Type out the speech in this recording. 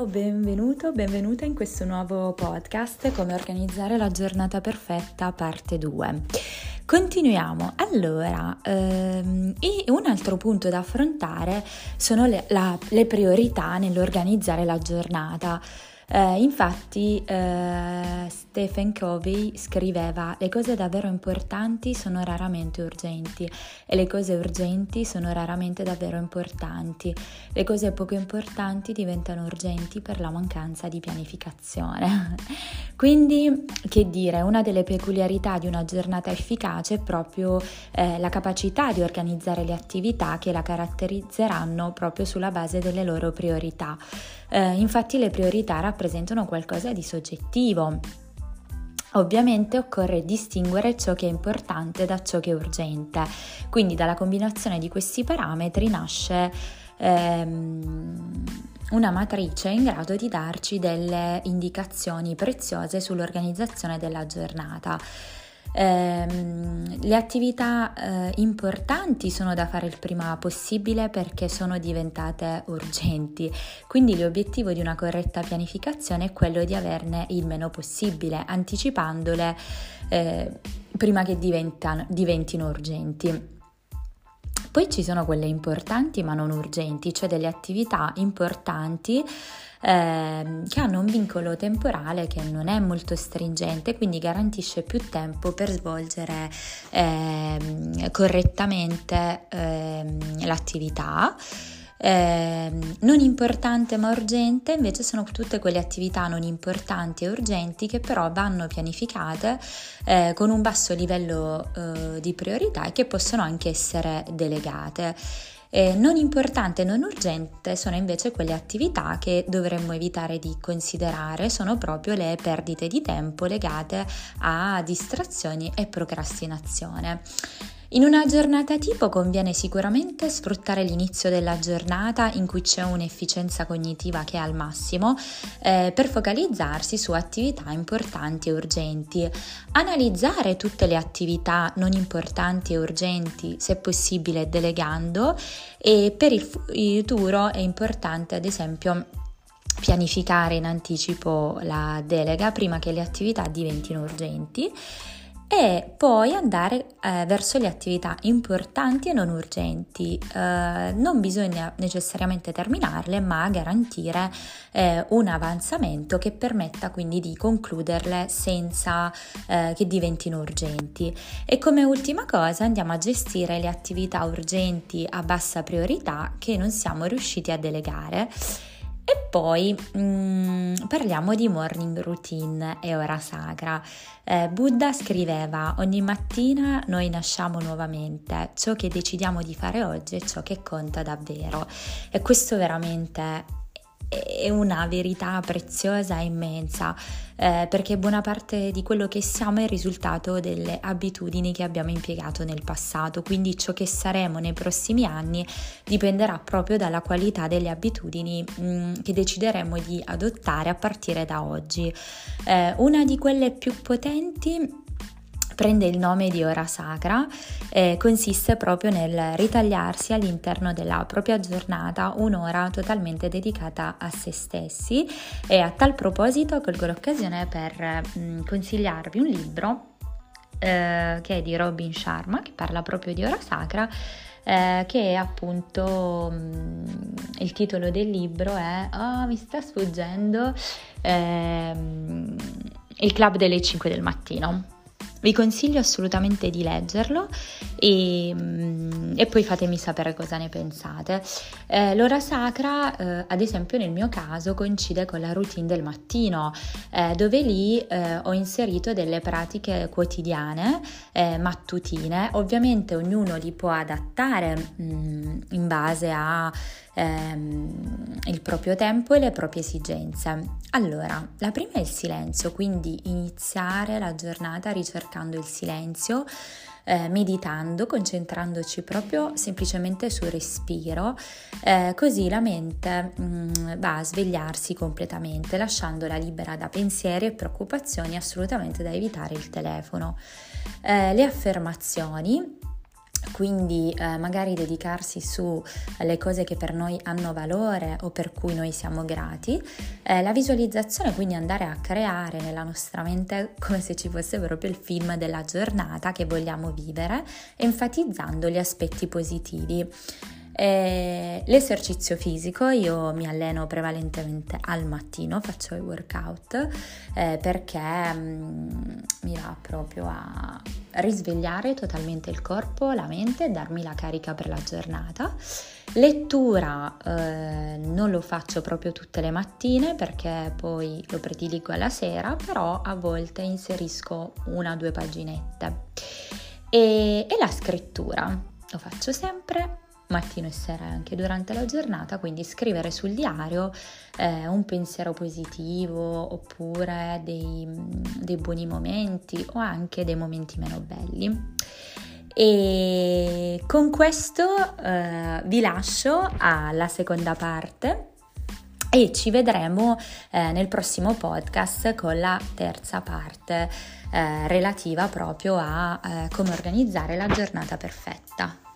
Ciao, benvenuto, benvenuta in questo nuovo podcast Come organizzare la giornata perfetta, parte 2. Continuiamo. Allora, ehm, un altro punto da affrontare sono le, la, le priorità nell'organizzare la giornata. Eh, infatti eh, Stephen Covey scriveva le cose davvero importanti sono raramente urgenti e le cose urgenti sono raramente davvero importanti. Le cose poco importanti diventano urgenti per la mancanza di pianificazione. Quindi, che dire, una delle peculiarità di una giornata efficace è proprio eh, la capacità di organizzare le attività che la caratterizzeranno proprio sulla base delle loro priorità. Eh, infatti le priorità rappresentano qualcosa di soggettivo. Ovviamente occorre distinguere ciò che è importante da ciò che è urgente, quindi dalla combinazione di questi parametri nasce ehm, una matrice in grado di darci delle indicazioni preziose sull'organizzazione della giornata. Eh, le attività eh, importanti sono da fare il prima possibile perché sono diventate urgenti, quindi l'obiettivo di una corretta pianificazione è quello di averne il meno possibile, anticipandole eh, prima che diventino urgenti. Poi ci sono quelle importanti ma non urgenti, cioè delle attività importanti eh, che hanno un vincolo temporale che non è molto stringente, quindi garantisce più tempo per svolgere eh, correttamente eh, l'attività. Eh, non importante ma urgente invece sono tutte quelle attività non importanti e urgenti che però vanno pianificate eh, con un basso livello eh, di priorità e che possono anche essere delegate. Eh, non importante e non urgente sono invece quelle attività che dovremmo evitare di considerare, sono proprio le perdite di tempo legate a distrazioni e procrastinazione. In una giornata tipo conviene sicuramente sfruttare l'inizio della giornata in cui c'è un'efficienza cognitiva che è al massimo eh, per focalizzarsi su attività importanti e urgenti, analizzare tutte le attività non importanti e urgenti, se possibile delegando e per il futuro è importante ad esempio pianificare in anticipo la delega prima che le attività diventino urgenti e poi andare eh, verso le attività importanti e non urgenti. Eh, non bisogna necessariamente terminarle, ma garantire eh, un avanzamento che permetta quindi di concluderle senza eh, che diventino urgenti. E come ultima cosa andiamo a gestire le attività urgenti a bassa priorità che non siamo riusciti a delegare e poi mm, parliamo di morning routine e ora sacra. Eh, Buddha scriveva: Ogni mattina noi nasciamo nuovamente, ciò che decidiamo di fare oggi è ciò che conta davvero. E questo veramente è una verità preziosa e immensa, eh, perché buona parte di quello che siamo è il risultato delle abitudini che abbiamo impiegato nel passato, quindi ciò che saremo nei prossimi anni dipenderà proprio dalla qualità delle abitudini mh, mm, che decideremo di adottare a partire da oggi. Eh, una di quelle più potenti prende il nome di ora sacra, eh, consiste proprio nel ritagliarsi all'interno della propria giornata un'ora totalmente dedicata a se stessi. E a tal proposito colgo l'occasione per mh, mm, consigliarvi un libro eh, che è di Robin Sharma che parla proprio di ora sacra eh, che appunto mh, mm, il titolo del libro è oh, mi sta sfuggendo ehm, il club delle 5 del mattino vi consiglio assolutamente di leggerlo e, mm, e, poi fatemi sapere cosa ne pensate. Eh, l'ora sacra, eh, ad esempio nel mio caso, coincide con la routine del mattino, eh, dove lì eh, ho inserito delle pratiche quotidiane, eh, mattutine. Ovviamente ognuno li può adattare mh, mm, in base a ehm, il proprio tempo e le proprie esigenze. Allora, la prima è il silenzio, quindi iniziare la giornata ricercando il silenzio. Eh, meditando, concentrandoci proprio semplicemente sul respiro, eh, così la mente mh, mm, va a svegliarsi completamente, lasciandola libera da pensieri e preoccupazioni, assolutamente da evitare il telefono. Eh, le affermazioni quindi eh, magari dedicarsi sulle cose che per noi hanno valore o per cui noi siamo grati. Eh, la visualizzazione, quindi andare a creare nella nostra mente come se ci fosse proprio il film della giornata che vogliamo vivere, enfatizzando gli aspetti positivi. Eh, l'esercizio fisico, io mi alleno prevalentemente al mattino, faccio i workout eh, perché mh, mm, mi va proprio a risvegliare totalmente il corpo, la mente darmi la carica per la giornata. Lettura eh, non lo faccio proprio tutte le mattine perché poi lo prediligo alla sera, però a volte inserisco una o due paginette. E, e la scrittura lo faccio sempre mattino e sera e anche durante la giornata, quindi scrivere sul diario eh, un pensiero positivo oppure dei, dei, buoni momenti o anche dei momenti meno belli. E con questo eh, vi lascio alla seconda parte e ci vedremo eh, nel prossimo podcast con la terza parte eh, relativa proprio a eh, come organizzare la giornata perfetta.